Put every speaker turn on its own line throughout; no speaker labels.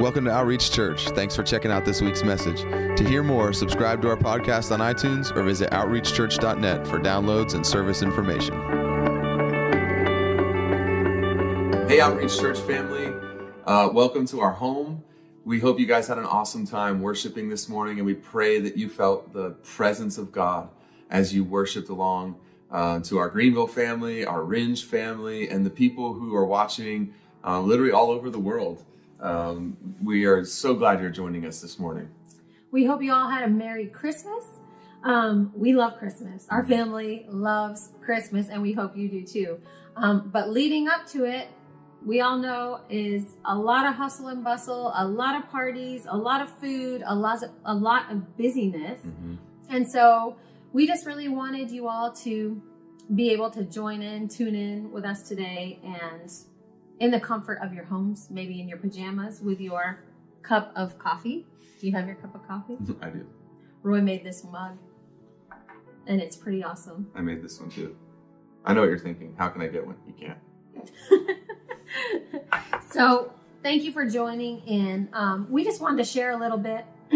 Welcome to Outreach Church. Thanks for checking out this week's message. To hear more, subscribe to our podcast on iTunes or visit outreachchurch.net for downloads and service information. Hey, Outreach Church family. Uh, welcome to our home. We hope you guys had an awesome time worshiping this morning, and we pray that you felt the presence of God as you worshiped along uh, to our Greenville family, our Orange family, and the people who are watching uh, literally all over the world. Um, we are so glad you're joining us this morning.
We hope you all had a Merry Christmas. Um, we love Christmas. Our family loves Christmas, and we hope you do too. Um, but leading up to it, we all know is a lot of hustle and bustle, a lot of parties, a lot of food, a lot of, a lot of busyness.
Mm-hmm.
And so we just really wanted you all to be able to join in, tune in with us today, and in the comfort of your homes, maybe in your pajamas with your cup of coffee. Do you have your cup of coffee?
I do.
Roy made this mug, and it's pretty awesome.
I made this one too. I know what you're thinking. How can I get one? You can't.
so, thank you for joining in. Um, we just wanted to share a little bit.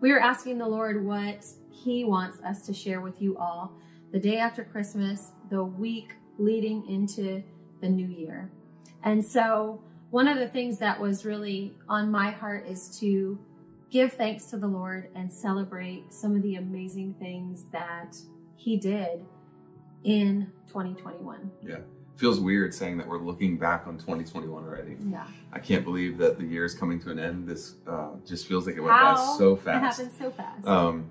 we were asking the Lord what He wants us to share with you all the day after Christmas, the week leading into the new year. And so, one of the things that was really on my heart is to give thanks to the Lord and celebrate some of the amazing things that He did in 2021.
Yeah. Feels weird saying that we're looking back on 2021 already.
Yeah.
I can't believe that the year is coming to an end. This uh, just feels like it went
How
by so fast.
It happened so fast.
Um,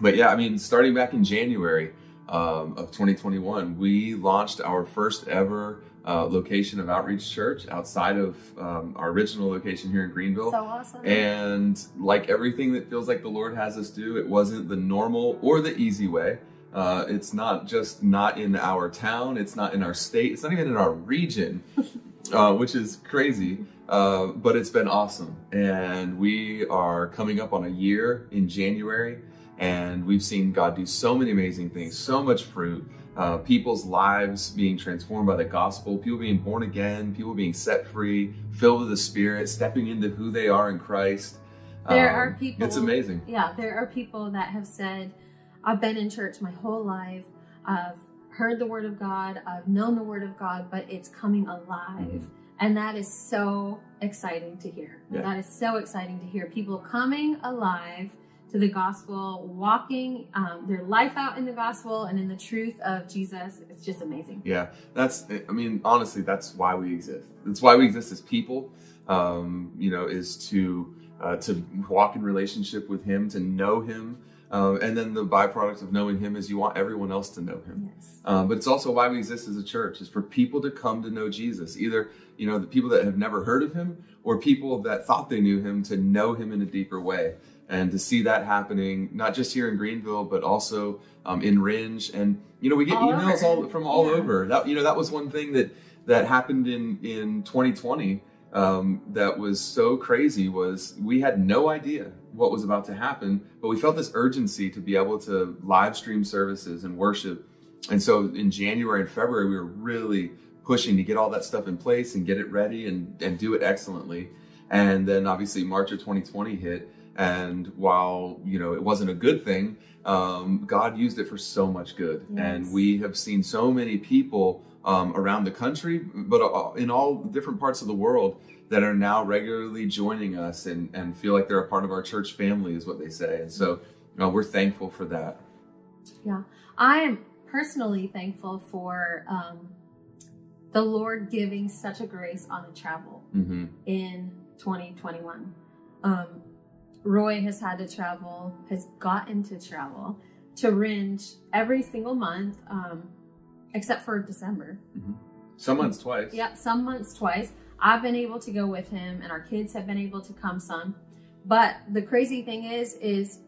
but yeah, I mean, starting back in January um, of 2021, we launched our first ever uh, location of Outreach Church outside of um, our original location here in Greenville.
so awesome.
And like everything that feels like the Lord has us do, it wasn't the normal or the easy way. Uh, it's not just not in our town, it's not in our state, it's not even in our region, uh, which is crazy. Uh, but it's been awesome. And we are coming up on a year in January, and we've seen God do so many amazing things, so much fruit. Uh, people's lives being transformed by the gospel, people being born again, people being set free, filled with the Spirit, stepping into who they are in Christ.
There
Um,
are people-
It's amazing.
yeah, there are people that have said, I've been in church my whole life. I've heard the word of God. I've known the word of God, but it's coming alive.
Mhm.
And that is so exciting to hear.
Yeah.
That is so exciting to hear. People coming alive to the gospel, walking um, their life out in the gospel and in the truth of Jesus. It's just amazing.
Yeah, that's. I mean, honestly, that's why we exist. That's why we exist as people. Um, you know, is to uh, to walk in relationship with Him, to know Him, um, and then the byproduct of knowing Him is you want everyone else to know Him.
Yes.
Um, but it's also why we exist as a church is for people to come to know Jesus. Either you know the people that have never heard of Him, or people that thought they knew Him to know Him in a deeper way, and to see that happening not just here in Greenville, but also um, in Orange. And you know we get
All
emails
over.
all from all
Yeah.
over. That you know that was one thing that that happened in in 2020 um, that was so crazy was we had no idea what was about to happen, but we felt this urgency to be able to live stream services and worship. And so in January and February, we were really pushing to get all that stuff in place and get it ready and, and do it excellently. And then obviously March of 2020 hit. And while, you know, it wasn't a good thing, um, God used it for so much good. And we have seen so many people um, around the country, but uh, in all different parts of the world that are now regularly joining us and, and feel like they're a part of our church family, is what they say. And so uh, we're thankful for that. Yeah.
I am personally thankful for um, the Lord giving such a grace on the travel
hmm
in 2021. Um, Roy has had to travel, has gotten to travel to Orange every single month, um, except for December.
Some months twice.
Yep, some months twice. I've been able to go with him, and our kids have been able to come some. But the crazy thing is, is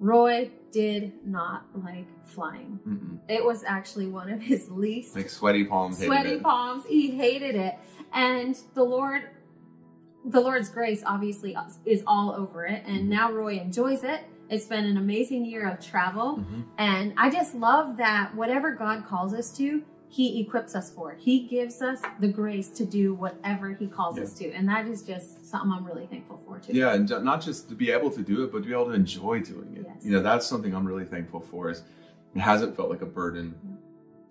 Roy did not like flying.
Mm-mm.
It was actually one of his least
Like sweaty palms.
sweaty
it.
palms. He hated it, and the Lord, the Lord's grace obviously is all over it. And
Mhm.
now Roy enjoys it. It's been an amazing year of travel,
Mhm.
and I just love that whatever God calls us to, he equips us for. He gives us the grace to do whatever he calls
Yeah.
us to. And that is just something I'm really thankful for too.
Yeah, and not just to be able to do it, but to be able to enjoy doing it.
Yes.
You know, that's something I'm really thankful for. Is it hasn't felt like a burden.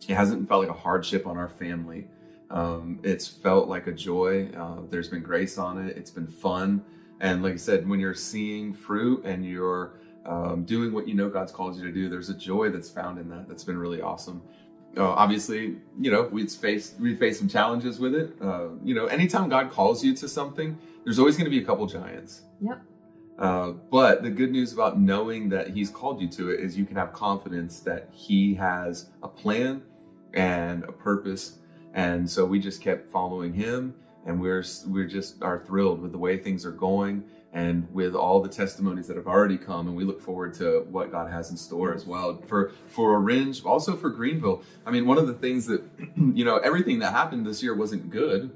It hasn't felt like a hardship on our family. Um, it's felt like a joy. Uh, there's been grace on it. It's been fun, and like I said, when you're seeing fruit and you're um, doing what you know God's called you to do, there's a joy that's found in that. That's been really awesome. Uh, obviously, you know we've faced we faced some challenges with it. Uh, you know, anytime God calls you to something, there's always going to be a couple giants.
Yep.
Uh, but the good news about knowing that He's called you to it is you can have confidence that He has a plan and a purpose. And so we just kept following Him, and we're we're just are thrilled with the way things are going and with all the testimonies that have already come. And we look forward to what God has in store as well for for Orange, also for Greenville. I mean, one of the things that you know everything that happened this year wasn't good.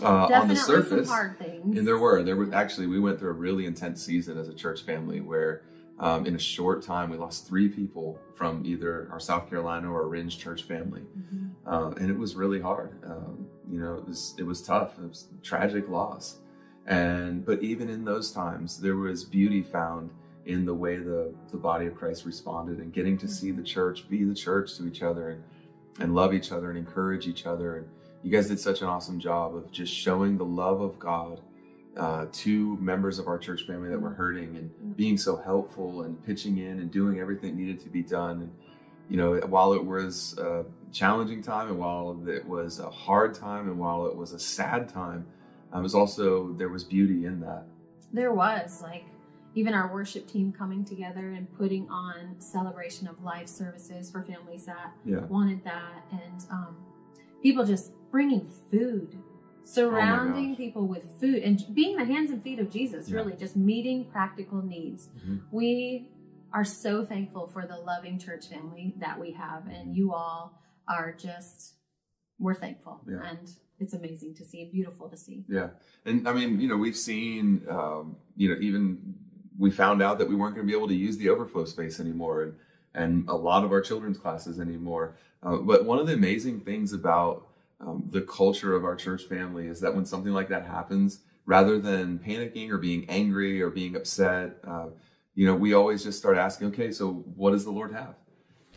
Uh, on the
Definitely
surface,
some hard things.
and there were. There were actually we went through a really intense season as a church family where um, in a short time we lost three people from either our South Carolina or Orange church family,
Mhm.
uh, and it was really hard. Um, you know, it was it was tough. It was a tragic loss, and but even in those times, there was beauty found in the way the the body of Christ responded and getting to see the church be the church to each other and and love each other and encourage each other. And you guys did such an awesome job of just showing the love of God uh, to members of our church family that were hurting and being so helpful and pitching in and doing everything needed to be done. And you know, while it was a challenging time and while it was a hard time and while it was a sad time, um, it was also there was beauty in that.
There was like even our worship team coming together and putting on celebration of life services for families that
Yeah.
wanted that, and um, people just bringing food, surrounding
gosh.
people with food, and being the hands and feet of Jesus.
Yeah.
Really, just meeting practical needs.
Mhm.
We are so thankful for the loving church family that we have, and you all are just we're thankful,
Yeah.
and it's amazing to see, beautiful to see.
Yeah, and I mean, you know, we've seen, um, you know, even we found out that we weren't going to be able to use the overflow space anymore, and and a lot of our children's classes anymore. Uh, but one of the amazing things about um, the culture of our church family is that when something like that happens, rather than panicking or being angry or being upset, uh, you know, we always just start asking, okay, so what does the Lord have?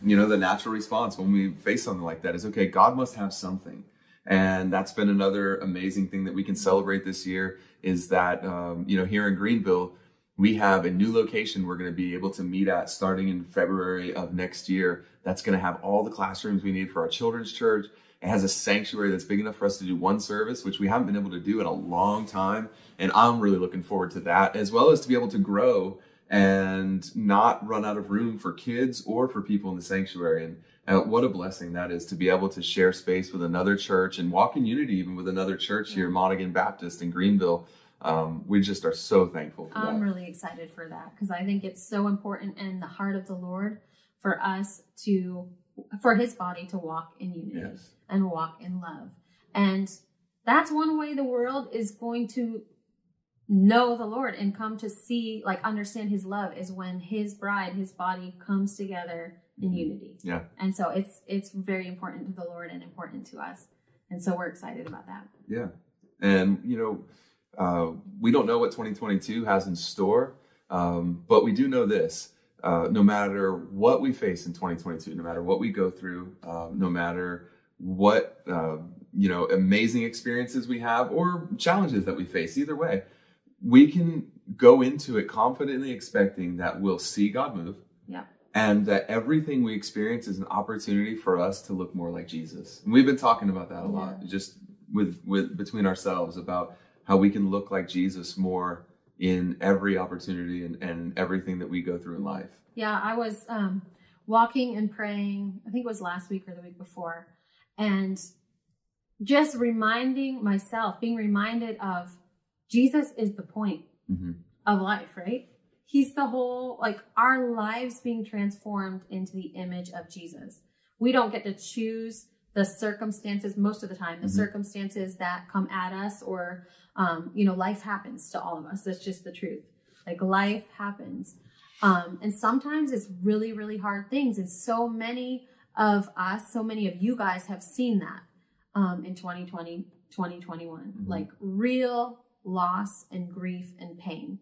You know, the natural response when we face something like that is, okay, God must have something. And that's been another amazing thing that we can celebrate this year is that, um, you know, here in Greenville, we have a new location we're going to be able to meet at starting in February of next year. That's going to have all the classrooms we need for our children's church. It has a sanctuary that's big enough for us to do one service, which we haven't been able to do in a long time. And I'm really looking forward to that, as well as to be able to grow and not run out of room for kids or for people in the sanctuary. And uh, what a blessing that is to be able to share space with another church and walk in unity even with another church here, Monaghan Baptist in Greenville. Um, we just are so thankful for
I'm
that.
really excited for that because I think it's so important in the heart of the Lord for us to, for His body to walk in unity
Yes.
and walk in love. And that's one way the world is going to know the Lord and come to see, like, understand His love is when His bride, His body comes together in
Mhm.
unity.
Yeah.
And so it's it's very important to the Lord and important to us. And so we're excited about that.
Yeah. And, you know, uh, we don't know what 2022 has in store, um, but we do know this. Uh, no matter what we face in 2022, no matter what we go through, um, no matter what, uh, you know, amazing experiences we have or challenges that we face, either way, we can go into it confidently expecting that we'll see God move.
Yeah.
And that everything we experience is an opportunity for us to look more like Jesus. And we've been talking about that a lot, just with with between ourselves about how we can look like Jesus more in every opportunity and, and everything that we go through in life.
Yeah, I was um, walking and praying, I think it was last week or the week before, and just reminding myself, being reminded of Jesus is the point
hmm
of life, right? He's the whole, like our lives being transformed into the image of Jesus. We don't get to choose the circumstances most of the time, the
Mhm.
circumstances that come at us, or, um, you know, life happens to all of us. That's just the truth. Like life happens. Um, and sometimes it's really, really hard things. And so many of us, so many of you guys have seen that um, in 2020, 2021,
Mhm.
like real loss and grief and pain.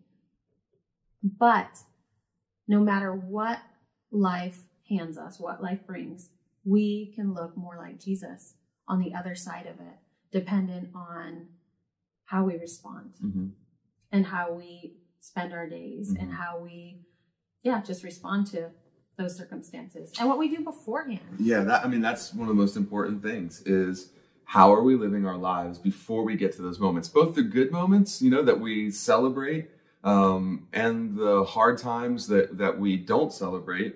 But no matter what life hands us, what life brings, we can look more like Jesus on the other side of it, dependent on how we respond
Mhm.
and how we spend our days and
Mhm.
how we, yeah, just respond to those circumstances and what we do beforehand.
Yeah, that I mean that's one of the most important things is how are we living our lives before we get to those moments, both the good moments, you know, that we celebrate, um, and the hard times that that we don't celebrate.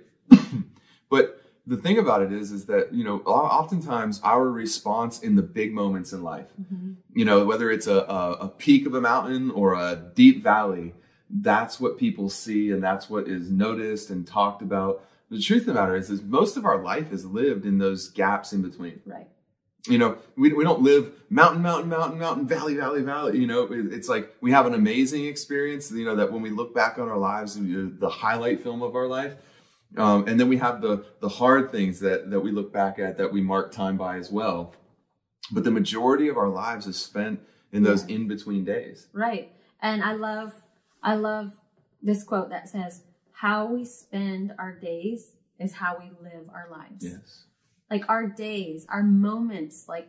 The thing about it is, is that you know, oftentimes our response in the big moments in life, mm-hmm. you know, whether it's a, a, a peak of a mountain or a deep valley, that's what people see and that's what is noticed and talked about. The truth of the matter is, is most of our life is lived in those gaps in between.
Right.
You know, we, we don't live mountain, mountain, mountain, mountain, valley, valley, valley. You know, it- it's like we have an amazing experience, you know, that when we look back on our lives, you know, the highlight film of our life. Um, and then we have the the hard things that that we look back at that we mark time by as well. But the majority of our lives is spent in those
Yeah.
in between days.
Right. And I love I love this quote that says, How we spend our days is how we live our lives.
Yes.
Like our days, our moments, like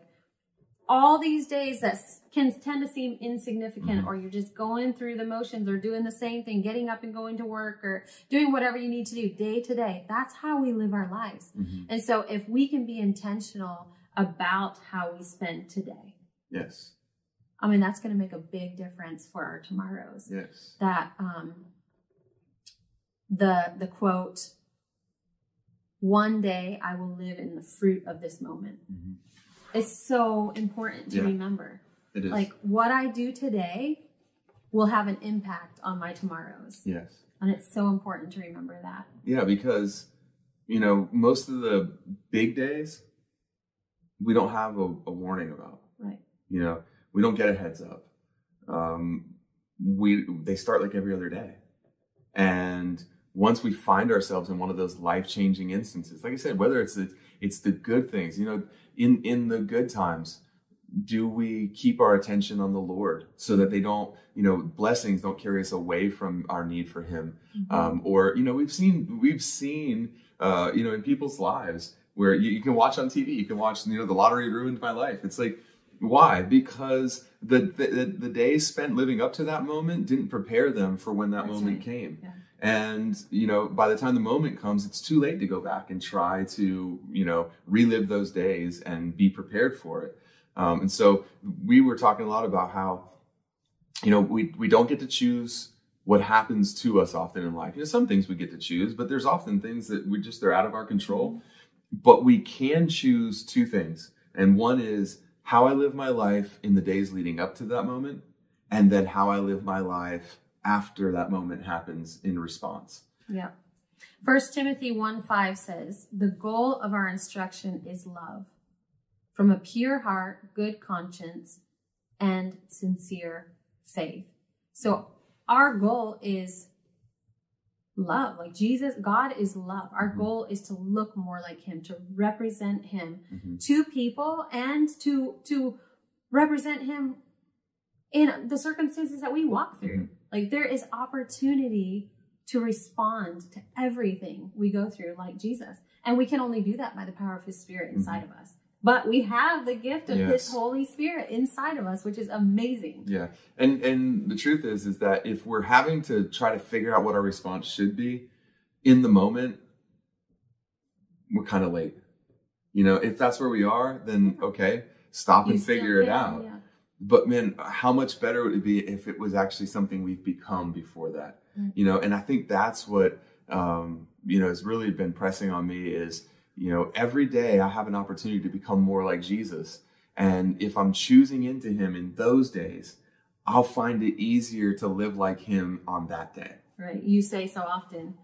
all these days that can tend to seem insignificant
Mhm.
or you're just going through the motions or doing the same thing, getting up and going to work or doing whatever you need to do day to day. That's how we live our lives.
Mhm.
And so if we can be intentional about how we spend today,
Yes.
I mean, that's going to make a big difference for our tomorrows
Yes.
that um, the the quote one day i will live in the fruit of this moment
Mhm.
Is so important to
Yeah.
remember
It is.
like what i do today will have an impact on my tomorrows
yes.
and it's so important to remember that
Yeah, because you know most of the big days we don't have a, a warning about.
right
You know, we don't get a heads up. Um, we they start like every other day, and once we find ourselves in one of those life changing instances, like I said, whether it's it's the good things, you know, in in the good times, do we keep our attention on the Lord so that they don't, you know, blessings don't carry us away from our need for Him? um, or you know we've seen we've seen uh, you know in people's lives where you, you can watch on TV you can watch you know the lottery ruined my life it's like why because the the, the days spent living up to that moment didn't prepare them for when that
That's
moment
right.
came
Yeah.
And you know by the time the moment comes it's too late to go back and try to you know relive those days and be prepared for it um, and so we were talking a lot about how you know we we don't get to choose what happens to us often in life. You know, some things we get to choose, but there's often things that we just they're out of our control. But we can choose two things. And one is how I live my life in the days leading up to that moment, and then how I live my life after that moment happens in response.
Yeah. First Timothy 1 5 says, The goal of our instruction is love, from a pure heart, good conscience, and sincere faith. So our goal is love. Like Jesus, God is love. Our
Mhm.
goal is to look more like him, to represent him
Mhm.
to people and to to represent him in the circumstances that we walk through.
Mhm.
Like there is opportunity to respond to everything we go through like Jesus. And we can only do that by the power of his spirit mm-hmm. inside of us. But we have the gift of
Yes.
his Holy Spirit inside of us, which is amazing.
Yeah. And and the truth is is that if we're having to try to figure out what our response should be in the moment, we're kind of late. You know, if that's where we are, then okay, stop
You
and figure it out.
yeah.
But man, how much better would it be if it was actually something we've become before that?
Mm.
You know, and I think that's what um, you know has really been pressing on me is you know every day I have an opportunity to become more like Jesus, and if I'm choosing into Him in those days, I'll find it easier to live like Him on that day.
Right. You say so often.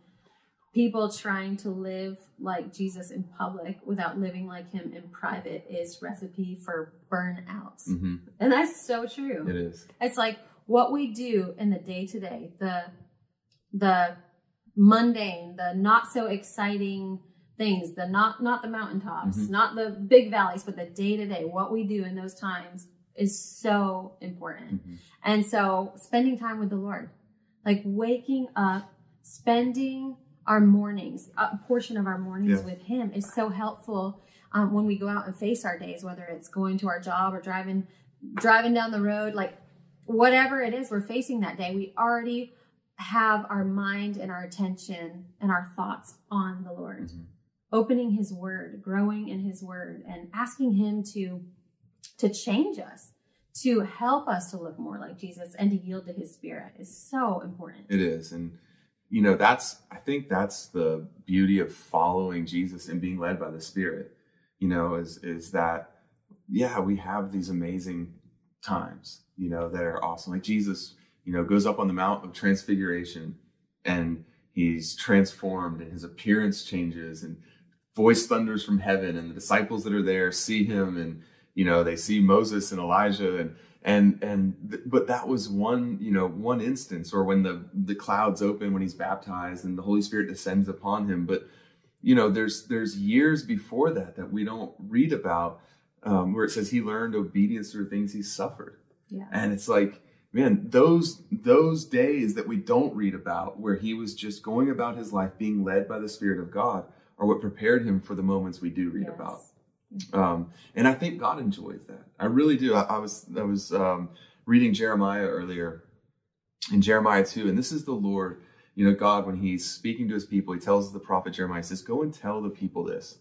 People trying to live like Jesus in public without living like him in private is recipe for burnout.
hmm
And that's so true.
It is.
It's like what we do in the day to day, the the mundane, the not so exciting things, the not not the mountaintops,
Mhm.
not the big valleys, but the day to day, what we do in those times is so important.
Mhm.
And so spending time with the Lord, like waking up, spending our mornings, a portion of our mornings
Yeah.
with Him is so helpful um, when we go out and face our days, whether it's going to our job or driving driving down the road, like whatever it is we're facing that day, we already have our mind and our attention and our thoughts on the Lord.
Mhm.
Opening his word, growing in his word and asking him to to change us, to help us to look more like Jesus and to yield to his spirit is so important.
It is. And, you know, that's, I think that's the beauty of following Jesus and being led by the Spirit, you know, is, is that, yeah, we have these amazing times, you know, that are awesome. Like Jesus, you know, goes up on the Mount of Transfiguration and he's transformed and his appearance changes and voice thunders from heaven and the disciples that are there see him and, you know, they see Moses and Elijah and, and and th- but that was one you know one instance or when the the clouds open when he's baptized and the holy spirit descends upon him but you know there's there's years before that that we don't read about um, where it says he learned obedience through things he suffered
Yeah.
and it's like man those those days that we don't read about where he was just going about his life being led by the spirit of god are what prepared him for the moments we do read
Yes.
about um, and I think God enjoys that. I really do. I, I was I was um, reading Jeremiah earlier in Jeremiah two, and this is the Lord, you know, God when He's speaking to His people, He tells the prophet Jeremiah, he says, "Go and tell the people this."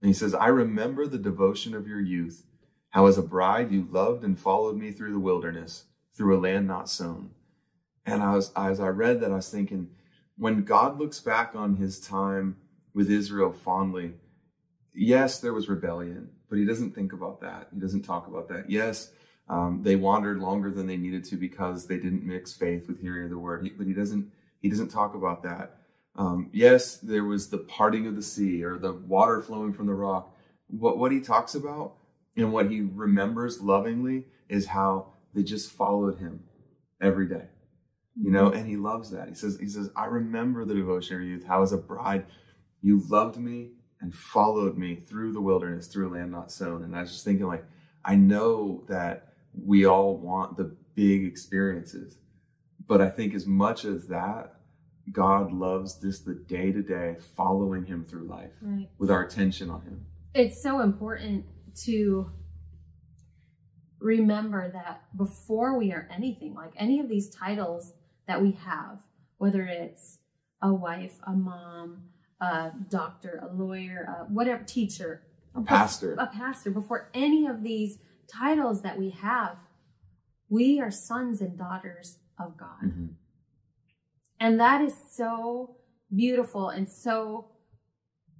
And He says, "I remember the devotion of your youth, how as a bride you loved and followed me through the wilderness, through a land not sown." And I was as I read that, I was thinking, when God looks back on His time with Israel fondly yes, there was rebellion, but he doesn't think about that. He doesn't talk about that. Yes, um, they wandered longer than they needed to because they didn't mix faith with hearing of the word. He, but he doesn't. He doesn't talk about that. Um, yes, there was the parting of the sea or the water flowing from the rock. What what he talks about and what he remembers lovingly is how they just followed him every day you know and he loves that he says he says i remember the devotion of youth how as a bride you loved me and followed me through the wilderness through a land not sown and i was just thinking like i know that we all want the big experiences but i think as much as that god loves just the day to day following him through life
Right.
with our attention on him
It's so important to remember that before we are anything, like any of these titles that we have, whether it's a wife, a mom, a doctor, a lawyer, a whatever, teacher,
a pastor
a pastor, before any of these titles that we have, we are sons and daughters of God.
Mhm.
And that is so beautiful and so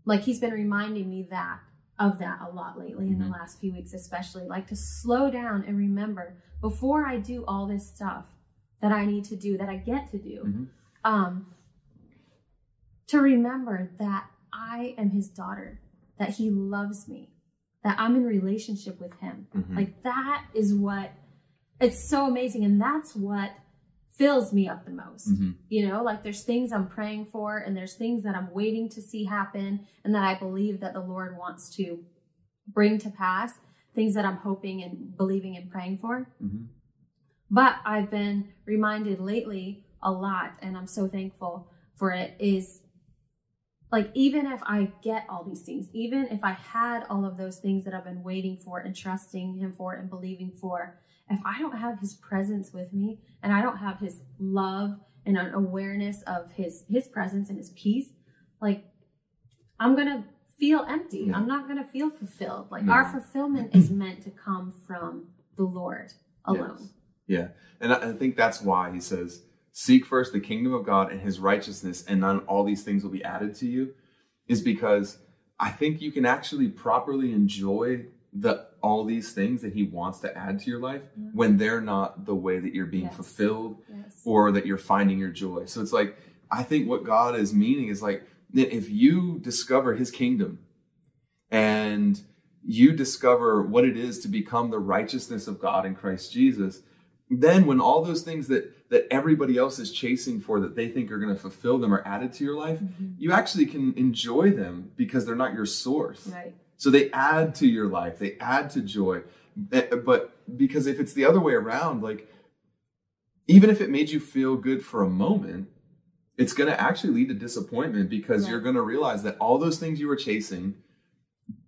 like he's been reminding me that of that a lot lately in the
Mhm.
last few weeks especially like to slow down and remember before I do all this stuff that I need to do that I get to do
Mhm.
um to remember that I am his daughter that he loves me that I'm in relationship with him
Mhm.
like that is what it's so amazing and that's what fills me up the most
Mhm.
you know like there's things i'm praying for and there's things that i'm waiting to see happen and that i believe that the lord wants to bring to pass things that i'm hoping and believing and praying for
Mhm.
but i've been reminded lately a lot and i'm so thankful for it is like even if i get all these things even if i had all of those things that i've been waiting for and trusting him for and believing for if i don't have his presence with me and i don't have his love and an awareness of his his presence and his peace like i'm gonna feel empty
Yeah.
i'm not gonna feel fulfilled like
No.
our fulfillment is meant to come from the lord alone
Yes. Yeah. And I think that's why he says, Seek first the kingdom of God and his righteousness, and then all these things will be added to you, is because I think you can actually properly enjoy the all these things that he wants to add to your life
Yeah.
when they're not the way that you're being
Yes.
fulfilled
yes
or that you're finding your joy. So it's like I think what God is meaning is like that if you discover his kingdom and you discover what it is to become the righteousness of God in Christ Jesus, then when all those things that that everybody else is chasing for that they think are going to fulfill them are added to your life,
Mhm.
you actually can enjoy them because they're not your source.
Right.
So they add to your life, they add to joy. Eh, But because if it's the other way around, like even if it made you feel good for a moment, it's going to actually lead to disappointment because
Right.
you're going to realize that all those things you were chasing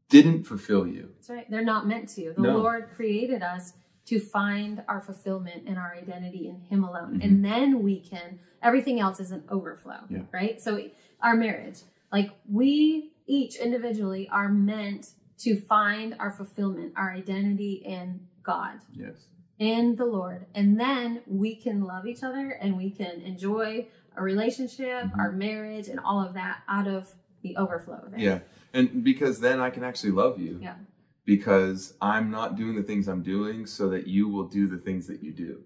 didn't fulfill you.
That's right. They're not meant to. The
No.
Lord created us to find our fulfillment and our identity in Him alone.
Mhm.
And then we can, everything else is an overflow,
Yeah.
right? So, our marriage, like we each individually are meant to find our fulfillment, our identity in God,
Yes.
in the Lord. And then we can love each other and we can enjoy a relationship,
Mhm.
our marriage, and all of that out of the overflow.
Yeah. And because then I can actually love you.
Yeah.
Because I'm not doing the things I'm doing so that you will do the things that you do.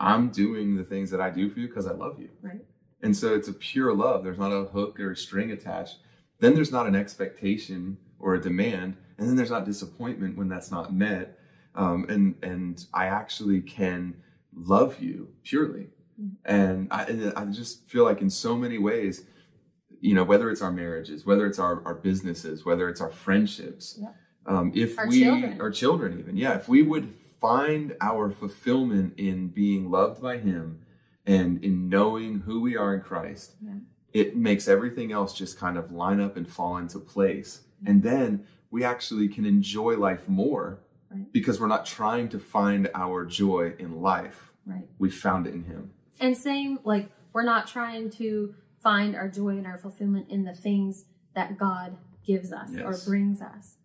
I'm doing the things that I do for you because I love you.
Right.
And so it's a pure love. There's not a hook or a string attached. Then there's not an expectation or a demand. And then there's not disappointment when that's not met. Um, and, and I actually can love you purely.
Mhm.
And I, I just feel like in so many ways, you know, whether it's our marriages, whether it's our, our businesses, whether it's our friendships,
Yeah.
Um, if
Our
we,
children.
our children even, yeah, if we would find our fulfillment in being loved by Him and in knowing who we are in Christ,
Yeah.
it makes everything else just kind of line up and fall into place. And then we actually can enjoy life more
Right.
because we're not trying to find our joy in life.
Right.
We found it in Him.
And same, like, we're not trying to find our joy and our fulfillment in the things that God gives us
Yes.
or brings us.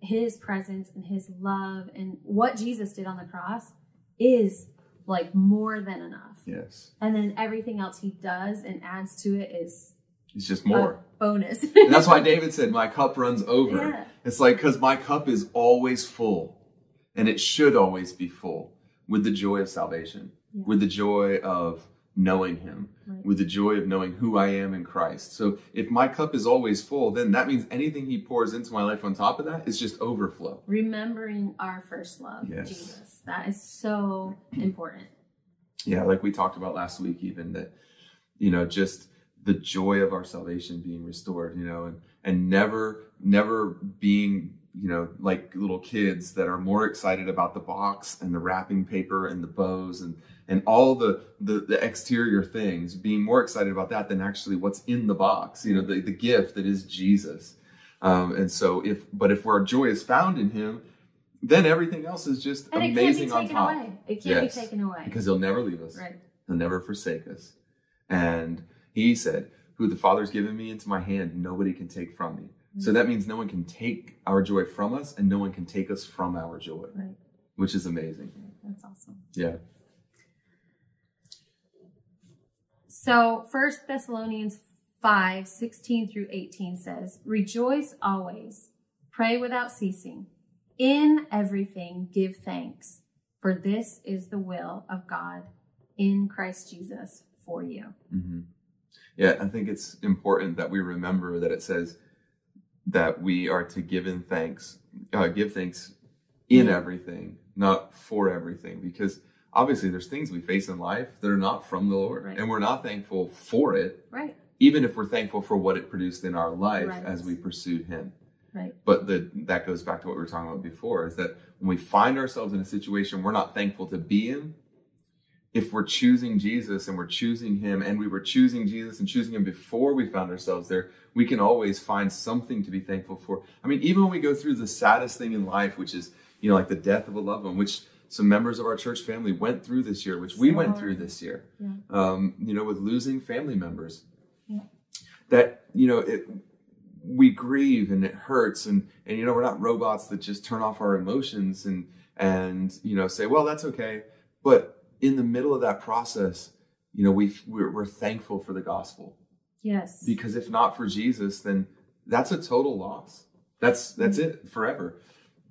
His presence and His love and what Jesus did on the cross is like more than enough.
Yes.
And then everything else He does and adds to it is
It's just more.
bonus.
that's why David said, My cup runs over.
Yeah.
It's like, because my cup is always full, and it should always be full with the joy of salvation,
Yeah.
with the joy of knowing Him,
Right.
with the joy of knowing who I am in Christ. So if my cup is always full, then that means anything He pours into my life on top of that is just overflow.
Remembering our first love,
Yes.
Jesus. That is so important.
Yeah, like we talked about last week, even that, you know, just the joy of our salvation being restored, you know, and and never, never being, you know, like little kids that are more excited about the box and the wrapping paper and the bows and and all the the, the exterior things, being more excited about that than actually what's in the box, you know, the, the gift that is Jesus. Um, and so if but if our joy is found in him, then everything else is just
And
amazing on
can't be taken
top.
away. It can't
Yes.
be taken away.
Because he'll never leave us.
right.
He'll never forsake us. And he said, Who the Father's given me into my hand, nobody can take from me. So that means no one can take our joy from us, and no one can take us from our joy,
Right.
which is amazing.
That's awesome.
Yeah.
So First Thessalonians 5, 16 through 18 says, Rejoice always, pray without ceasing. In everything give thanks, for this is the will of God in Christ Jesus for you.
hmm Yeah, I think it's important that we remember that it says that we are to give in thanks, uh, give thanks in everything, not for everything, because obviously there's things we face in life that are not from the Lord,
Right.
and we're not thankful for it.
Right,
even if we're thankful for what it produced in our life
Right.
as we pursued him.
right,
But the, that goes back to what we were talking about before is that when we find ourselves in a situation we're not thankful to be in, if we're choosing Jesus and we're choosing him and we were choosing Jesus and choosing him before we found ourselves there, we can always find something to be thankful for. I mean, even when we go through the saddest thing in life, which is, you know, like the death of a loved one, which some members of our church family went through this year, which we went through this year,
Yeah.
um, you know, with losing family members
Yeah.
that you know it we grieve and it hurts and and you know we're not robots that just turn off our emotions and and you know say well that's okay but in the middle of that process you know we we're, we're thankful for the gospel.
Yes,
because if not for jesus then that's a total loss. That's that's it forever.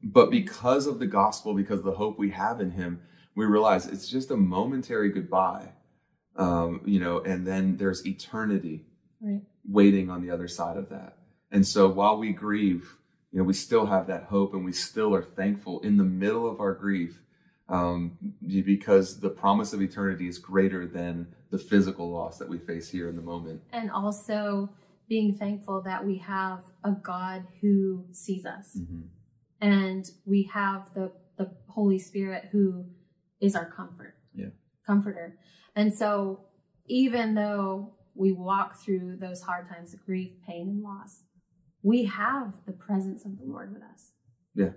But because of the gospel because of the hope we have in him we realize it's just a momentary goodbye um, you know and then there's eternity
right,
waiting on the other side of that. And so while we grieve, you know, we still have that hope and we still are thankful in the middle of our grief um, because the promise of eternity is greater than the physical loss that we face here in the moment.
And also being thankful that we have a God who sees us
Mm-hmm.
and we have the, the Holy Spirit who is our comfort.
Yeah.
Comforter. And so even though we walk through those hard times of grief, pain, and loss, we have the presence of the Lord with us.
Yeah,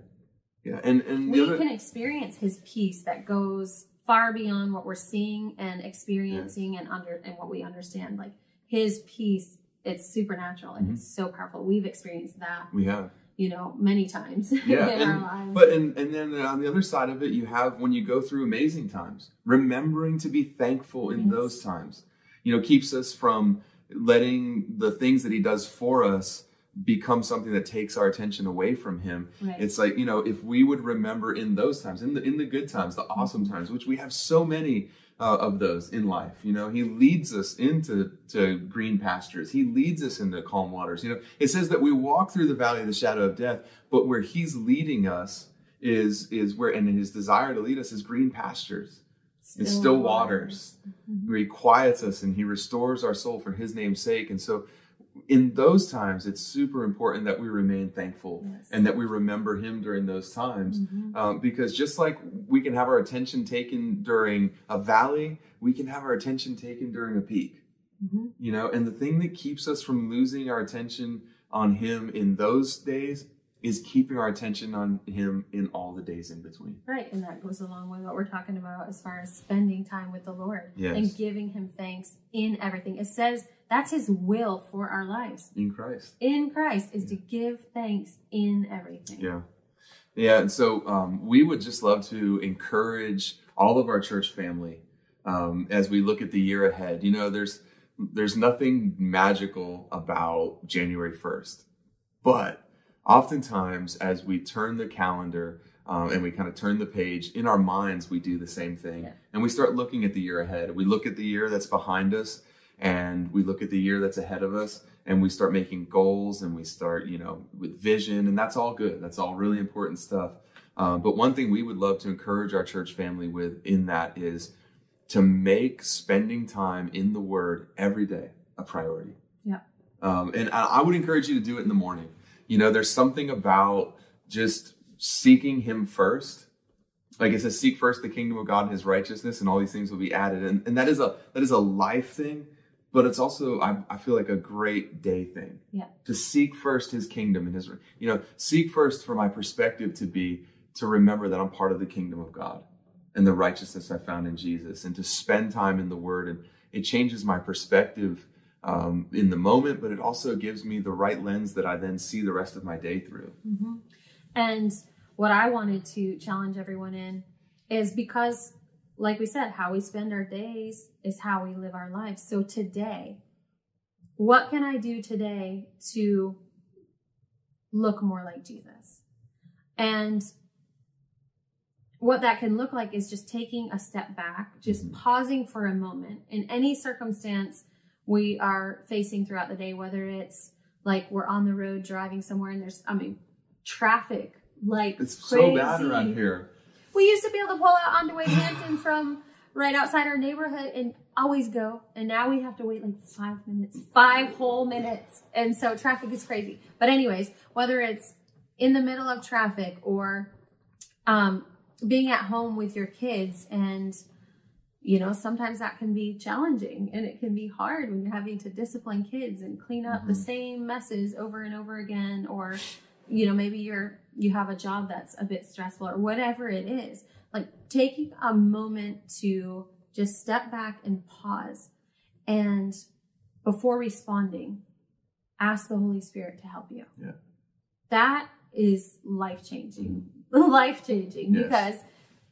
and and
we
other,
can experience his peace that goes far beyond what we're seeing and experiencing and under and what we understand like his peace it's supernatural and
Mhm.
it's so powerful we've experienced that
we have.
you know many times
Yeah,
in our
and-
lives
But and and then on the other side of it, you have when you go through amazing times, remembering to be thankful in
Yes.
those times. You know, keeps us from letting the things that He does for us become something that takes our attention away from Him.
right
It's like you know, if we would remember in those times, in the in the good times, the awesome times, which we have so many uh, of those in life. You know, He leads us into to green pastures. He leads us into calm waters. You know, it says that we walk through the valley of the shadow of death, but where He's leading us is is where, and His desire to lead us is green pastures. in still waters,
Mhm.
where He quiets us and He restores our soul for His name's sake. And so, in those times, it's super important that we remain thankful
Yes.
and that we remember Him during those times.
Mhm.
Um, because just like we can have our attention taken during a valley, we can have our attention taken during a peak.
Mhm.
You know, and the thing that keeps us from losing our attention on Him in those days is keeping our attention on Him in all the days in between.
right and that goes along with what we're talking about as far as spending time with the lord
Yes.
and giving him thanks in everything it says that's his will for our lives
In Christ.
in christ is to give thanks in everything
Yeah. Yeah. And so um, we would just love to encourage all of our church family um, as we look at the year ahead. You know, there's there's nothing magical about January 1st, but oftentimes as we turn the calendar um, and we kind of turn the page in our minds, we do the same thing
Yeah.
and we start looking at the year ahead. We look at the year that's behind us and we look at the year that's ahead of us and we start making goals and we start you know with vision and that's all good. That's all really important stuff. Um, but one thing we would love to encourage our church family with in that is to make spending time in the word every day a priority.
Yeah.
um, and I, I would encourage you to do it in the morning. You know there's something about just seeking him first. Like it says seek first the kingdom of god and his righteousness and all these things will be added. And, and that is a that is a life thing but it's also I, I feel like a great day thing.
Yeah.
to seek first his kingdom and his you know seek first for my perspective to be to remember that i'm part of the kingdom of god and the righteousness i found in jesus and to spend time in the word. And it changes my perspective um, in the moment but it also gives me the right lens that i then see the rest of my day through.
Hmm And what I wanted to challenge everyone in is because, like we said, how we spend our days is how we live our lives. So today, what can I do today to look more like Jesus? And what that can look like is just taking a step back, just
Mhm.
pausing for a moment in any circumstance we are facing throughout the day, whether it's like we're on the road driving somewhere and there's, I mean, traffic like
it's
crazy.
so bad around here
We used to be able to pull out onto Hampton from right outside our neighborhood and always go. And now we have to wait like five minutes, five whole minutes. And so traffic is crazy. But anyways, whether it's in the middle of traffic or um, being at home with your kids and you know sometimes that can be challenging and it can be hard when you're having to discipline kids and clean up the
Mhm.
same messes over and over again or you know maybe you're you have a job that's a bit stressful or whatever it is like taking a moment to just step back and pause and before responding ask the holy spirit to help you
Yeah.
that is life changing mm-hmm. life changing
Yes.
because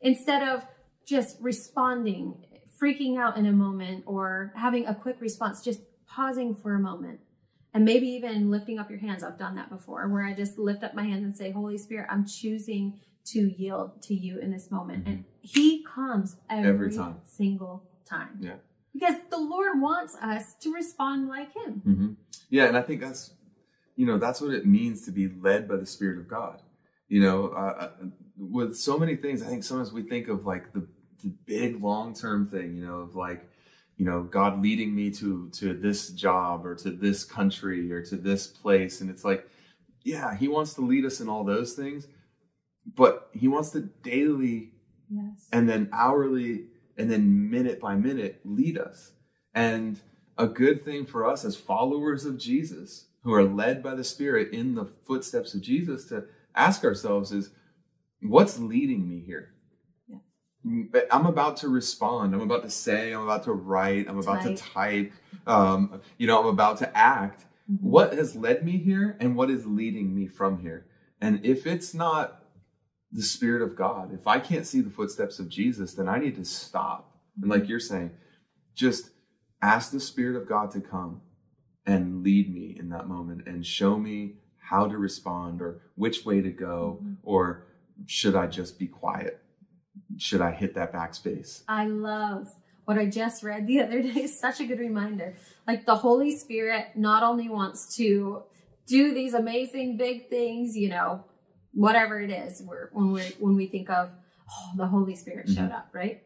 instead of just responding freaking out in a moment or having a quick response just pausing for a moment and maybe even lifting up your hands. I've done that before where I just lift up my hands and say, Holy Spirit, I'm choosing to yield to you in this moment. And He comes every,
Every time.
single time.
Yeah.
Because the Lord wants us to respond like Him.
hmm Yeah, and I think that's you know that's what it means to be led by the Spirit of God. You know, uh, uh, with so many things, I think sometimes we think of like the, the big long term thing, you know, of like, you know, God leading me to to this job or to this country or to this place. And it's like, yeah, he wants to lead us in all those things, but he wants to daily
Yes.
and then hourly and then minute by minute lead us. And a good thing for us as followers of Jesus who are led by the Spirit in the footsteps of Jesus to ask ourselves is what's leading me here? I'm about to respond. I'm about to say, I'm about to write, I'm about to type, um, you know, I'm about to act.
Mhm.
What has led me here and what is leading me from here? And if it's not the Spirit of God, if I can't see the footsteps of Jesus, then I need to stop. And like you're saying, just ask the Spirit of God to come and lead me in that moment and show me how to respond or which way to go
Mhm.
or should I just be quiet? Should I hit that backspace?
I love what I just read the other day. Such a good reminder. Like the Holy Spirit not only wants to do these amazing big things, you know, whatever it is, we're, when we when we think of oh, the Holy Spirit showed up, right?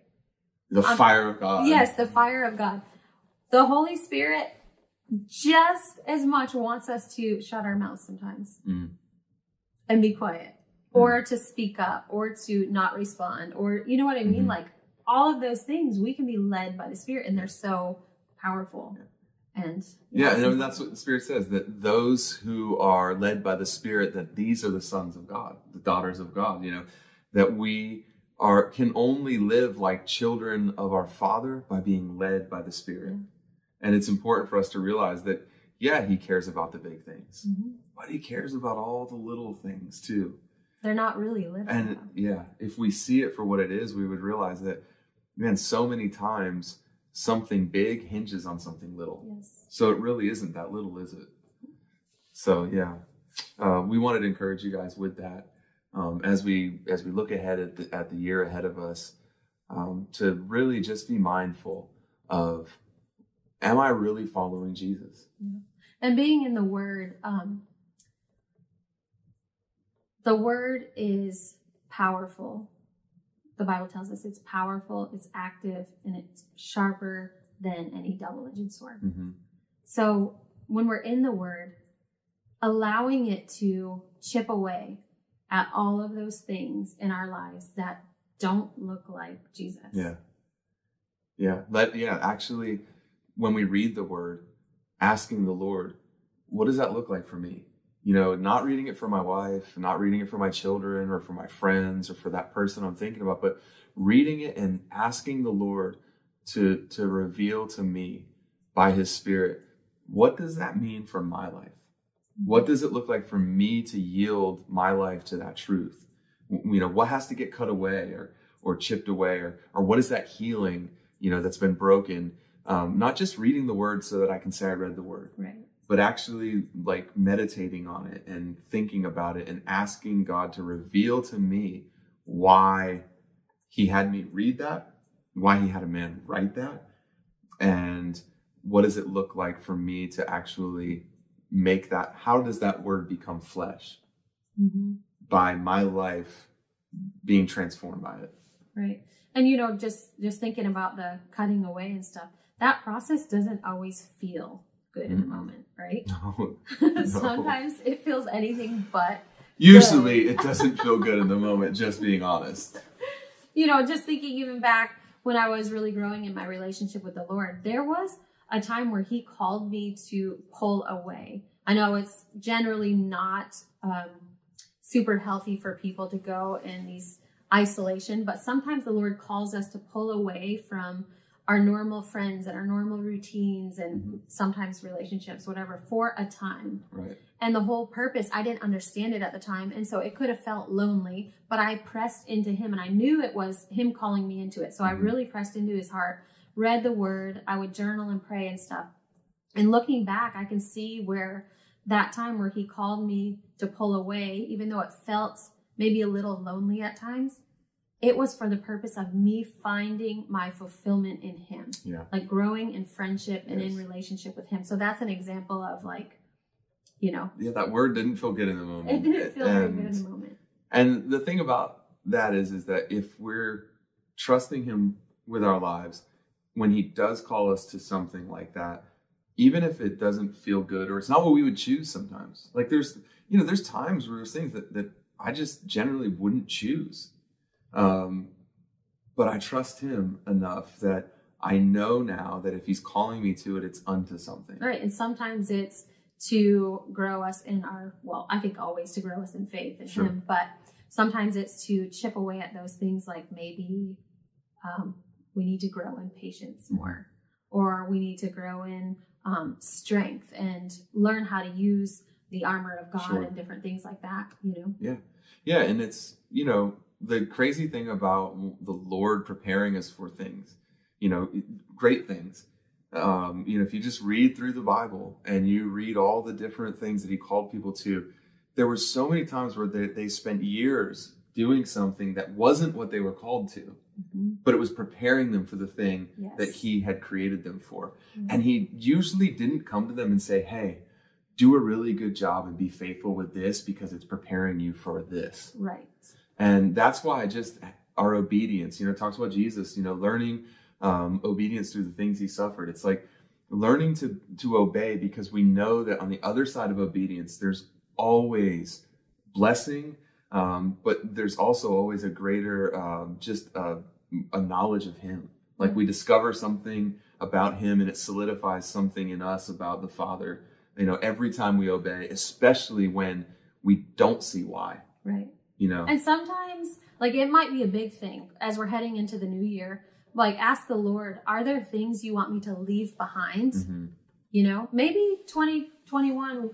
The
Um,
fire of God.
Yes, the fire of God. The Holy Spirit just as much wants us to shut our mouths sometimes
Mm.
and be quiet or to speak up or to not respond or you know what I mean?
Mhm.
Like all of those things we can be led by the Spirit and they're so powerful. And
Yeah, and I mean, that's what the Spirit says that those who are led by the Spirit, that these are the sons of God, the daughters of God, you know, that we are can only live like children of our Father by being led by the Spirit.
Yeah.
And it's important for us to realize that, yeah, He cares about the big things,
Mhm.
but He cares about all the little things too.
They're not really little.
And
though.
yeah, if we see it for what it is, we would realize that, man, so many times something big hinges on something little.
yes.
So it really isn't that little, is it? So yeah, uh, we wanted to encourage you guys with that um, as we as we look ahead at the, at the year ahead of us um, to really just be mindful of, am I really following Jesus? Yeah.
and being in the word um the word is powerful the bible tells us it's powerful it's active and it's sharper than any double-edged sword
Mm-hmm.
so when we're in the word allowing it to chip away at all of those things in our lives that don't look like jesus
Yeah, yeah. Let yeah. Actually, when we read the Word, asking the Lord, what does that look like for me? You know, not reading it for my wife, not reading it for my children or for my friends or for that person I'm thinking about, but reading it and asking the Lord to to reveal to me by His Spirit, what does that mean for my life? What does it look like for me to yield my life to that truth? You know, what has to get cut away or or chipped away or or what is that healing, you know, that's been broken? Um, not just reading the word so that I can say I read the word,
right
but actually like meditating on it and thinking about it and asking God to reveal to me why he had me read that, why he had a man write that, and what does it look like for me to actually make that how does that word become flesh?
Mm-hmm.
by my life being transformed by it.
Right. And you know just just thinking about the cutting away and stuff that process doesn't always feel good in the moment right?
No.
Sometimes it feels anything but
usually it doesn't feel good in the moment just being honest.
You know just thinking even back when i was really growing in my relationship with the lord there was a time where he called me to pull away. I know it's generally not um, super healthy for people to go in these isolation but sometimes the lord calls us to pull away from our normal friends and our normal routines and
Mhm.
sometimes relationships whatever for a time
right
and the whole purpose i didn't understand it at the time and so it could have felt lonely but i pressed into him and i knew it was him calling me into it so i
Mhm.
really pressed into his heart read the word i would journal and pray and stuff and looking back i can see where that time where he called me to pull away even though it felt maybe a little lonely at times it was for the purpose of me finding my fulfillment in him.
Yeah.
Like growing in friendship and in relationship with him. So that's an example of like you know.
Yeah that word didn't feel good in the moment.
It didn't feel very good in
and
the moment.
And the thing about that is is that if we're trusting him with our lives when he does call us to something like that even if it doesn't feel good or it's not what we would choose sometimes like there's you know there's times where there's things that, that i just generally wouldn't choose um, but i trust him enough that i know now that if he's calling me to it it's unto something
Right. And sometimes it's to grow us in our, well, I think always to grow us in faith in
Sure.
Him, but sometimes it's to chip away at those things like maybe um, we need to grow in patience
Mm-hmm.
more, or we need to grow in um, strength and learn how to use the armor of God
Sure.
and different things like that, you know?
Yeah. Yeah, and it's you know the crazy thing about the Lord preparing us for things, you know, great things. Um, you know, if you just read through the Bible and you read all the different things that He called people to, there were so many times where they, they spent years doing something that wasn't what they were called to,
Mhm.
but it was preparing them for the thing
Yes.
that He had created them for.
Mhm.
And He usually didn't come to them and say, "Hey." Do a really good job and be faithful with this because it's preparing you for this.
Right.
And that's why just our obedience, you know, talks about Jesus, you know, learning um, obedience through the things he suffered. It's like learning to to obey because we know that on the other side of obedience, there's always blessing, um, but there's also always a greater um, just a knowledge of him. Like we discover something about him and it solidifies something in us about the Father. You know, every time we obey, especially when we don't see why.
Right.
You know,
And sometimes, like, it might be a big thing as we're heading into the new year. Like, ask the Lord, are there things you want me to leave behind?
Mhm.
You know, maybe 2021,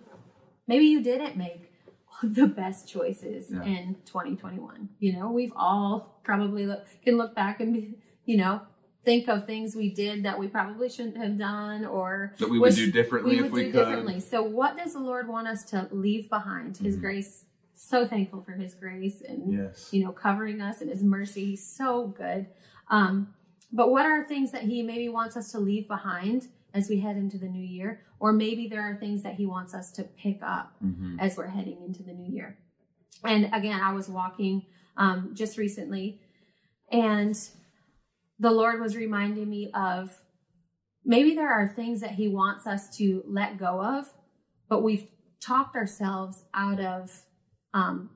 maybe you didn't make the best choices
Yeah.
in 2021. You know, we've all probably look, can look back and, be, you know, think of things we did that we probably shouldn't have done or
that we would do differently
we would
if we
do
could.
differently. So, what does the Lord want us to leave behind? His
Mhm.
grace. So thankful for His grace and
Yes.
you know, covering us and his mercy. He's so good. Um, but what are things that he maybe wants us to leave behind as we head into the new year? Or maybe there are things that he wants us to pick up
hmm
as we're heading into the new year. And again, I was walking um, just recently, and the Lord was reminding me of maybe there are things that He wants us to let go of, but we've talked ourselves out of um,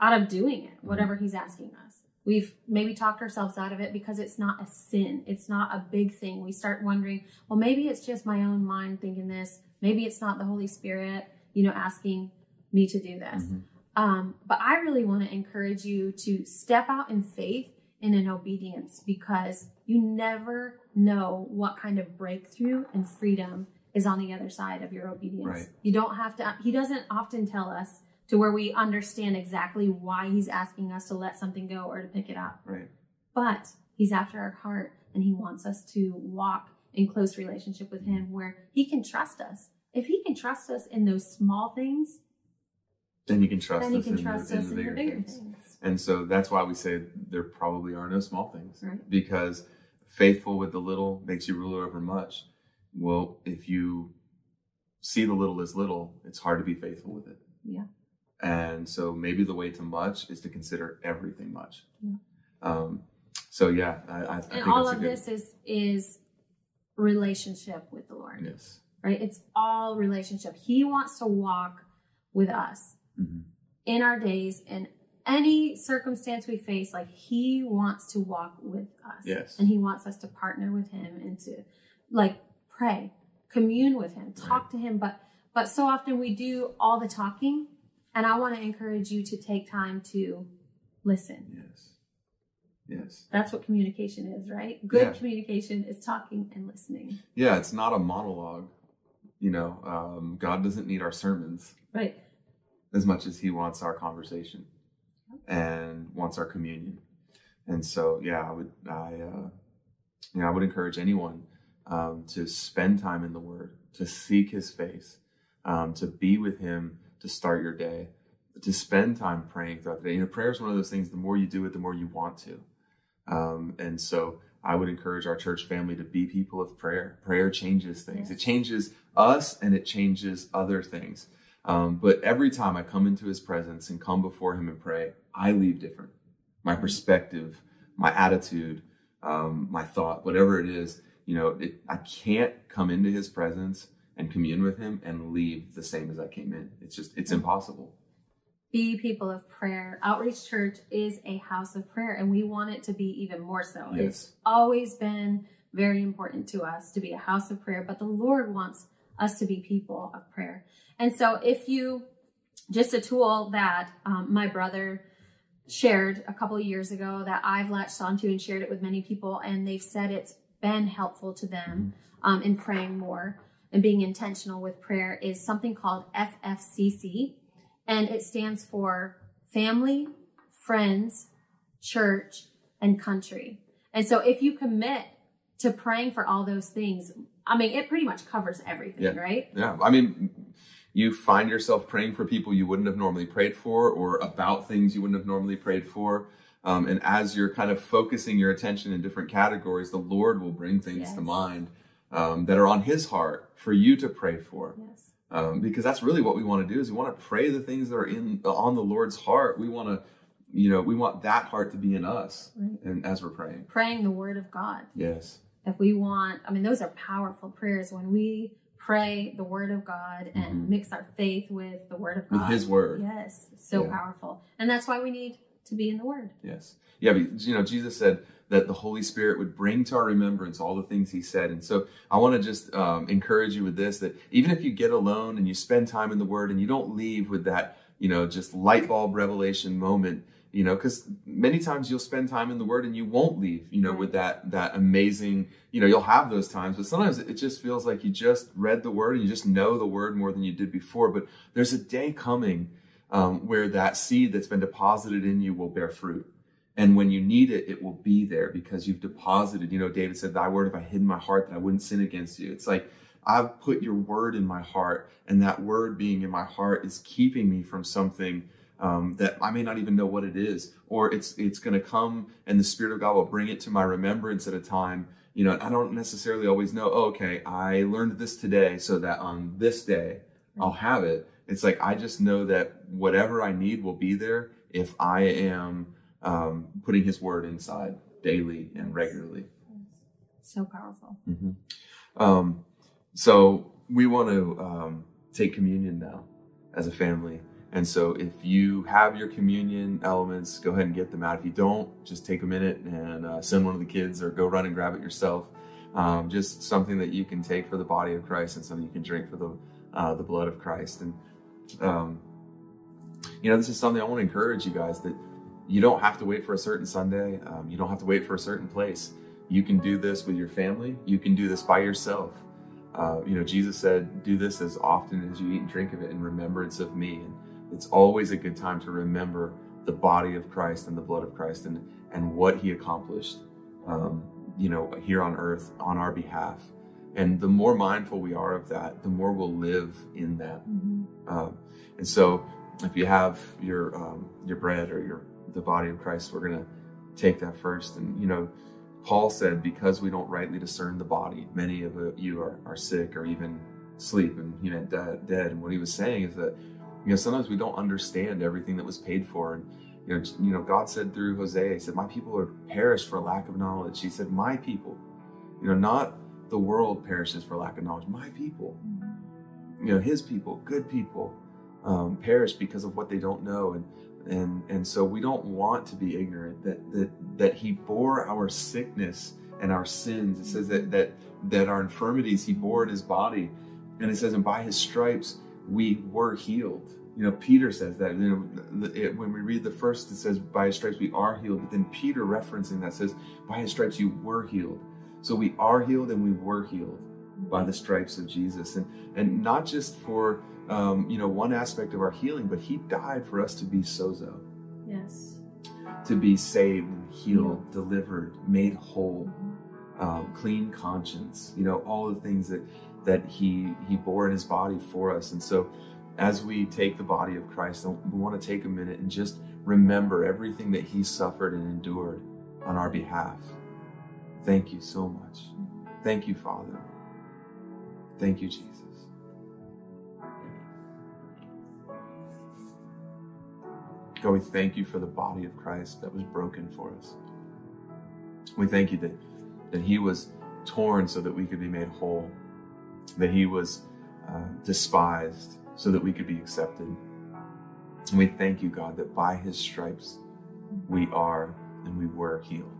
out of doing it, whatever He's asking us. We've maybe talked ourselves out of it because it's not a sin. It's not a big thing. We start wondering, well, maybe it's just my own mind thinking this. Maybe it's not the Holy Spirit, you know, asking me to do this.
Mhm.
Um, but I really want to encourage you to step out in faith and in obedience because you never know what kind of breakthrough and freedom is on the other side of your obedience.
Right.
You don't have to, he doesn't often tell us to where we understand exactly why he's asking us to let something go or to pick it up.
Right.
But he's after our heart and he wants us to walk in close relationship with him where he can trust us. If he can trust us in those small things,
Then you can trust
then he
us,
can
in,
trust
the,
us in the
bigger,
bigger
things.
things.
And so that's why we say there probably are no small things.
Right.
Because faithful with the little makes you ruler over much. Well, if you see the little as little, it's hard to be faithful with it.
Yeah.
And so maybe the way to much is to consider everything much.
Yeah.
Um, so yeah, I, I, I think
And all of
good,
this is is relationship with the Lord.
Yes.
Right? It's all relationship. He wants to walk with us
hmm
in our days in any circumstance we face like he wants to walk with us
Yes.
and he wants us to partner with him and to like pray commune with him talk to him but but so often we do all the talking and i want to encourage you to take time to listen
Yes. Yes.
that's what communication is right good
Yeah.
communication is talking and listening
Yeah, it's not a monologue. You know, um, God doesn't need our sermons
right
as much as He wants our conversation and wants our communion. And so, yeah, I would, I, uh, you know, I would encourage anyone um, to spend time in the Word, to seek His face, um, to be with Him, to start your day, to spend time praying throughout the day. You know, prayer is one of those things. The more you do it, the more you want to. Um, and so, I would encourage our church family to be people of prayer. Prayer changes things. It changes us and it changes other things. Um, but every time I come into his presence and come before him and pray, I leave different. My perspective, my attitude, um, my thought, whatever it is, you know, it, I can't come into his presence and commune with him and leave the same as I came in. It's just, it's impossible.
Be people of prayer. Outreach Church is a house of prayer, and we want it to be even more so.
Yes.
It's always been very important to us to be a house of prayer, but the Lord wants us to be people of prayer. And so, if you just a tool that um, my brother shared a couple of years ago that I've latched onto and shared it with many people, and they've said it's been helpful to them um, in praying more and being intentional with prayer is something called FFCC, and it stands for Family, Friends, Church, and Country. And so, if you commit to praying for all those things, I mean, it pretty much covers everything,
Yeah.
right?
Yeah, I mean, you find yourself praying for people you wouldn't have normally prayed for, or about things you wouldn't have normally prayed for. Um, and as you're kind of focusing your attention in different categories, the Lord will bring things
Yes.
to mind um, that are on His heart for you to pray for.
Yes.
Um, because that's really what we want to do is we want to pray the things that are in on the Lord's heart. We want to, you know, we want that heart to be in us,
Right.
and as we're praying.
Praying the word of God.
Yes.
if we want i mean those are powerful prayers when we pray the word of god and
Mhm.
mix our faith with the word of God.
With His word.
yes so
Yeah.
powerful and that's why we need to be in the word
Yes. Yeah, but, you know, Jesus said that the Holy Spirit would bring to our remembrance all the things he said. And so I want to just um, encourage you with this that even if you get alone and you spend time in the Word and you don't leave with that, you know, just light bulb revelation moment, you know, because many times you'll spend time in the Word and you won't leave, you know, with that that amazing, you know, you'll have those times, but sometimes it just feels like you just read the Word and you just know the Word more than you did before. But there's a day coming um, where that seed that's been deposited in you will bear fruit. And when you need it, it will be there because you've deposited. You know, David said, Thy word, if I hid in my heart, that I wouldn't sin against you. It's like, I've put your word in my heart, and that word being in my heart is keeping me from something um, that I may not even know what it is, or it's it's going to come, and the Spirit of God will bring it to my remembrance at a time. You know, I don't necessarily always know. Oh, okay, I learned this today, so that on this day I'll have it. It's like I just know that whatever I need will be there if I am um, putting His Word inside daily and regularly.
so powerful
Um, so we want to um, take communion now as a family. And so if you have your communion elements, go ahead and get them out. If you don't, just take a minute and uh, send one of the kids or go run and grab it yourself. Um, just something that you can take for the body of Christ and something you can drink for the uh, the blood of Christ. And um, you know, this is something I want to encourage you guys that you don't have to wait for a certain Sunday. Um, you don't have to wait for a certain place. You can do this with your family. You can do this by yourself. Uh, you know, Jesus said, "Do this as often as you eat and drink of it in remembrance of me." And it's always a good time to remember the body of Christ and the blood of Christ and and what He accomplished. Um, you know, here on earth on our behalf. And the more mindful we are of that, the more we'll live in that. Um, and so, if you have your um, your bread or your the body of Christ, we're gonna take that first. And you know, Paul said, because we don't rightly discern the body, many of you are, are sick or even sleep, and he meant dead, dead. And what he was saying is that you know sometimes we don't understand everything that was paid for. And you know, you know, God said through Hosea, He said, "My people are perished for lack of knowledge." He said, "My people," you know, not the world perishes for lack of knowledge. My people, you know, His people, good people, um, perish because of what they don't know, and and and so we don't want to be ignorant that that that He bore our sickness and our sins. It says that that that our infirmities He bore in His body, and it says, and by His stripes we were healed. You know, Peter says that. You know, it, when we read the first, it says, "By His stripes we are healed." But then Peter referencing that says, "By His stripes you were healed." So we are healed, and we were healed by the stripes of Jesus, and and not just for um, you know one aspect of our healing, but He died for us to be sozo,
yes
to be saved, healed, delivered, made whole, um, clean conscience. You know all the things that that He He bore in His body for us, and so as we take the body of Christ, we want to take a minute and just remember everything that He suffered and endured on our behalf. Thank you so much. Thank you, Father. Thank you, Jesus. God, we thank you for the body of Christ that was broken for us. We thank you that, that he was torn so that we could be made whole, that he was uh, despised so that we could be accepted. And we thank you, God, that by his stripes we are and we were healed.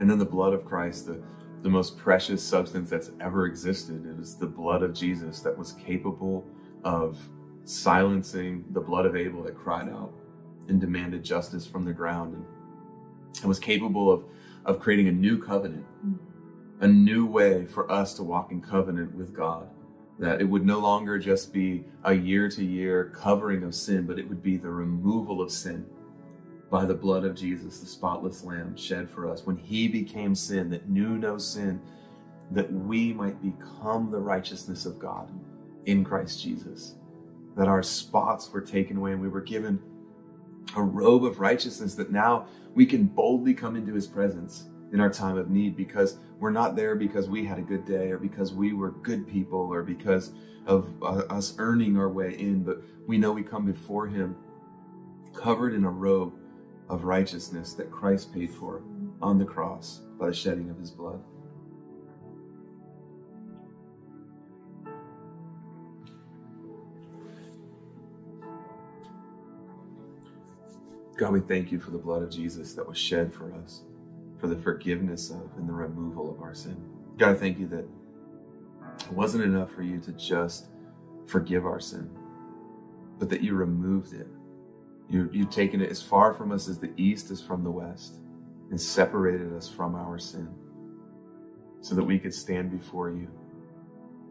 And then the blood of Christ, the, the most precious substance that's ever existed, it was the blood of Jesus that was capable of silencing the blood of Abel that cried out and demanded justice from the ground and, and was capable of, of creating a new covenant, a new way for us to walk in covenant with God. That it would no longer just be a year to year covering of sin, but it would be the removal of sin by the blood of Jesus, the spotless lamb shed for us. When he became sin that knew no sin, that we might become the righteousness of God in Christ Jesus. That our spots were taken away and we were given a robe of righteousness that now we can boldly come into his presence in our time of need because we're not there because we had a good day or because we were good people or because of uh, us earning our way in, but we know we come before him covered in a robe of righteousness that Christ paid for on the cross by the shedding of his blood. God, we thank you for the blood of Jesus that was shed for us, for the forgiveness of and the removal of our sin. God, I thank you that it wasn't enough for you to just forgive our sin, but that you removed it. You, you've taken it as far from us as the east is from the west and separated us from our sin so that we could stand before you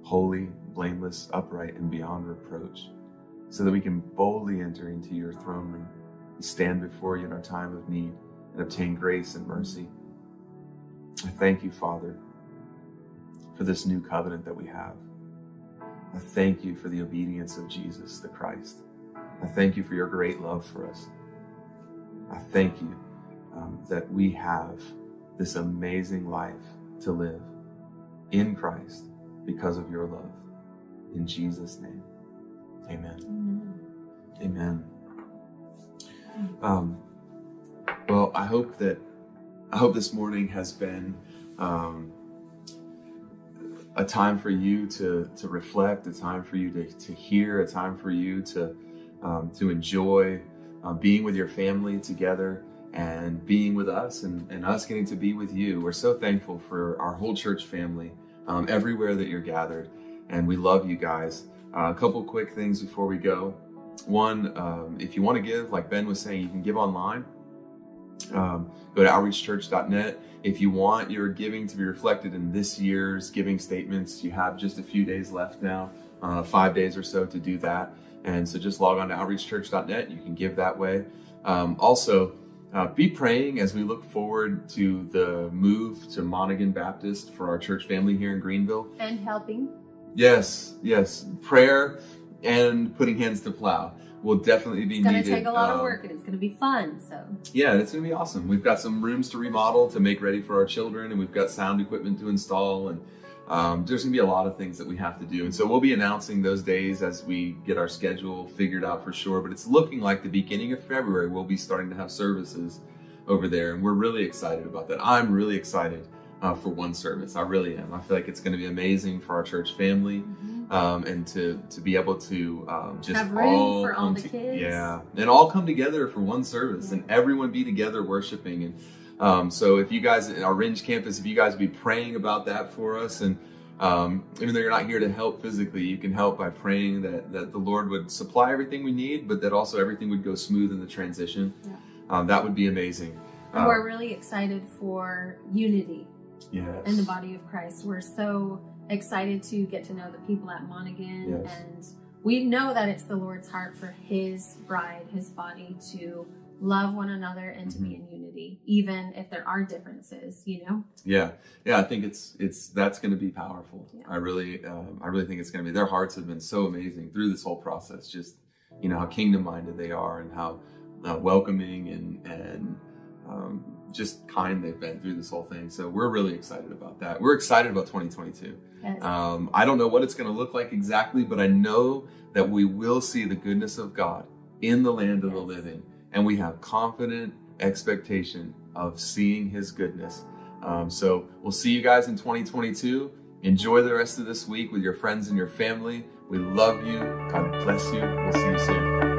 holy, blameless, upright, and beyond reproach, so that we can boldly enter into your throne room and stand before you in our time of need and obtain grace and mercy. I thank you, Father, for this new covenant that we have. I thank you for the obedience of Jesus the Christ. I thank you for your great love for us. I thank you um, that we have this amazing life to live in Christ because of your love. In Jesus' name, amen. Amen. Um, well, I hope that I hope this morning has been um, a time for you to to reflect, a time for you to, to hear, a time for you to um, to enjoy uh, being with your family together and being with us and, and us getting to be with you. We're so thankful for our whole church family um, everywhere that you're gathered, and we love you guys. Uh, a couple quick things before we go. One, um, if you want to give, like Ben was saying, you can give online. Um, go to outreachchurch.net. If you want your giving to be reflected in this year's giving statements, you have just a few days left now, uh, five days or so to do that. And so just log on to outreachchurch.net. You can give that way. Um, also, uh, be praying as we look forward to the move to Monaghan Baptist for our church family here in Greenville.
And helping.
Yes, yes. Prayer and putting hands to plow will definitely be
It's going
needed.
to take a lot of
Um,
work and it's going to be fun. So,
yeah, it's gonna be awesome. We've got some rooms to remodel to make ready for our children, and we've got sound equipment to install, and um, there's gonna be a lot of things that we have to do. And so we'll be announcing those days as we get our schedule figured out for sure. But it's looking like the beginning of February we'll be starting to have services over there, and we're really excited about that. I'm really excited uh, for one service. I really am. I feel like it's gonna be amazing for our church family um, and to to be able to um, just
Have
all
for all the
to-
kids.
yeah, and all come together for one service, and everyone be together worshiping. And um, so, if you guys in our Orange campus, if you guys be praying about that for us, and um, even though you're not here to help physically, you can help by praying that that the Lord would supply everything we need, but that also everything would go smooth in the transition.
Yeah.
Um, that would be amazing. Um,
we're really excited for unity
yes.
in the body of Christ. We're so excited to get to know the people at Monaghan,
Yes.
and we know that it's the Lord's heart for His bride, His body, to love one another and to
Mm-hmm.
be in unity, even if there are differences. You know,
Yeah, yeah, I think it's it's that's going to be powerful.
Yeah.
I really, um, I really think it's going to be. Their hearts have been so amazing through this whole process. Just you know how kingdom minded they are and how uh, welcoming and and um, just kind they've been through this whole thing. So we're really excited about that. We're excited about 2022.
Yes.
Um, I don't know what it's going to look like exactly, but I know that we will see the goodness of God in the land of the living. And we have confident expectation of seeing his goodness. Um, so we'll see you guys in 2022. Enjoy the rest of this week with your friends and your family. We love you. God bless you. We'll see you soon.